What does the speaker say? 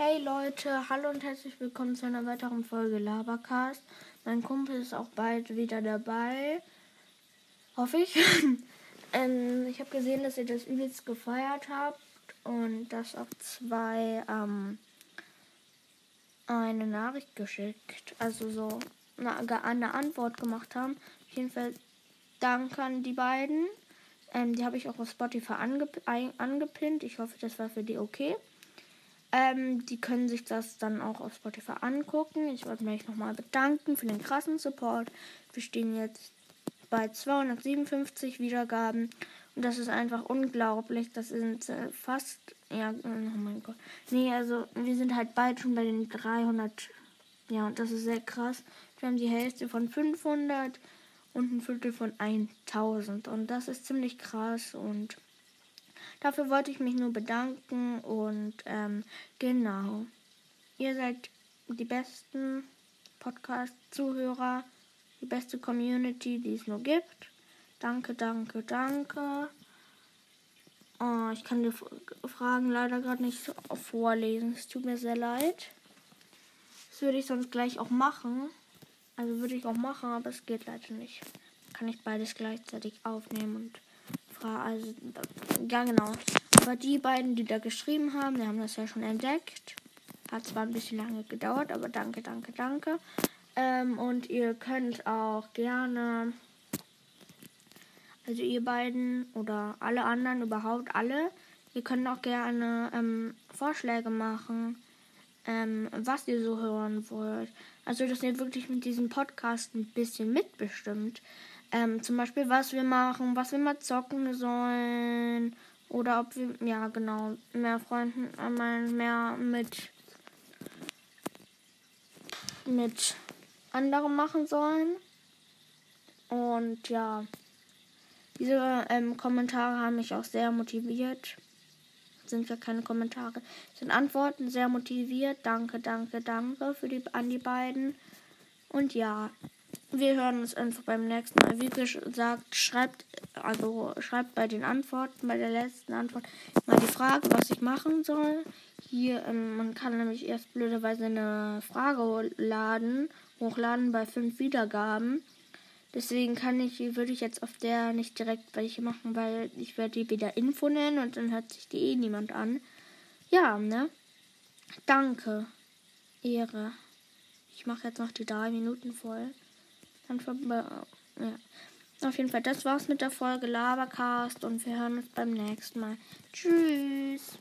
Hey Leute, hallo und herzlich willkommen zu einer weiteren Folge Labercast. Mein Kumpel ist auch bald wieder dabei. Hoffe ich. ähm, ich habe gesehen, dass ihr das übelst gefeiert habt und dass auch zwei ähm, eine Nachricht geschickt, also so eine, eine Antwort gemacht haben. Auf jeden Fall danke an die beiden. Ähm, die habe ich auch auf Spotify angep angepinnt. Ich hoffe, das war für die okay. Ähm, die können sich das dann auch auf Spotify angucken. Ich wollte mich nochmal bedanken für den krassen Support. Wir stehen jetzt bei 257 Wiedergaben. Und das ist einfach unglaublich. Das sind äh, fast, ja, oh mein Gott. Nee, also wir sind halt bald schon bei den 300. Ja, und das ist sehr krass. Wir haben die Hälfte von 500 und ein Viertel von 1000. Und das ist ziemlich krass und Dafür wollte ich mich nur bedanken und ähm, genau. Ihr seid die besten Podcast-Zuhörer, die beste Community, die es nur gibt. Danke, danke, danke. Oh, ich kann die Fragen leider gerade nicht vorlesen. Es tut mir sehr leid. Das würde ich sonst gleich auch machen. Also würde ich auch machen, aber es geht leider nicht. Kann ich beides gleichzeitig aufnehmen und Frage. Also, ja, genau. Aber die beiden, die da geschrieben haben, die haben das ja schon entdeckt. Hat zwar ein bisschen lange gedauert, aber danke, danke, danke. Ähm, und ihr könnt auch gerne, also ihr beiden oder alle anderen, überhaupt alle, ihr könnt auch gerne ähm, Vorschläge machen, ähm, was ihr so hören wollt. Also, dass ihr wirklich mit diesem Podcast ein bisschen mitbestimmt. Ähm, zum Beispiel, was wir machen, was wir mal zocken sollen. Oder ob wir, ja genau, mehr Freunden, äh, mehr mit, mit anderen machen sollen. Und ja, diese ähm, Kommentare haben mich auch sehr motiviert. Sind ja keine Kommentare, sind Antworten sehr motiviert. Danke, danke, danke für die, an die beiden. Und ja, wir hören uns einfach beim nächsten Mal. Wie gesagt, schreibt, also schreibt bei den Antworten, bei der letzten Antwort mal die Frage, was ich machen soll. Hier, ähm, man kann nämlich erst blöderweise eine Frage laden, hochladen bei fünf Wiedergaben. Deswegen kann ich, würde ich jetzt auf der nicht direkt welche machen, weil ich werde die wieder Info nennen und dann hört sich die eh niemand an. Ja, ne? Danke. Ehre. Ich mache jetzt noch die drei Minuten voll. Dann ja. Auf jeden Fall, das war's mit der Folge Labercast und wir hören uns beim nächsten Mal. Tschüss.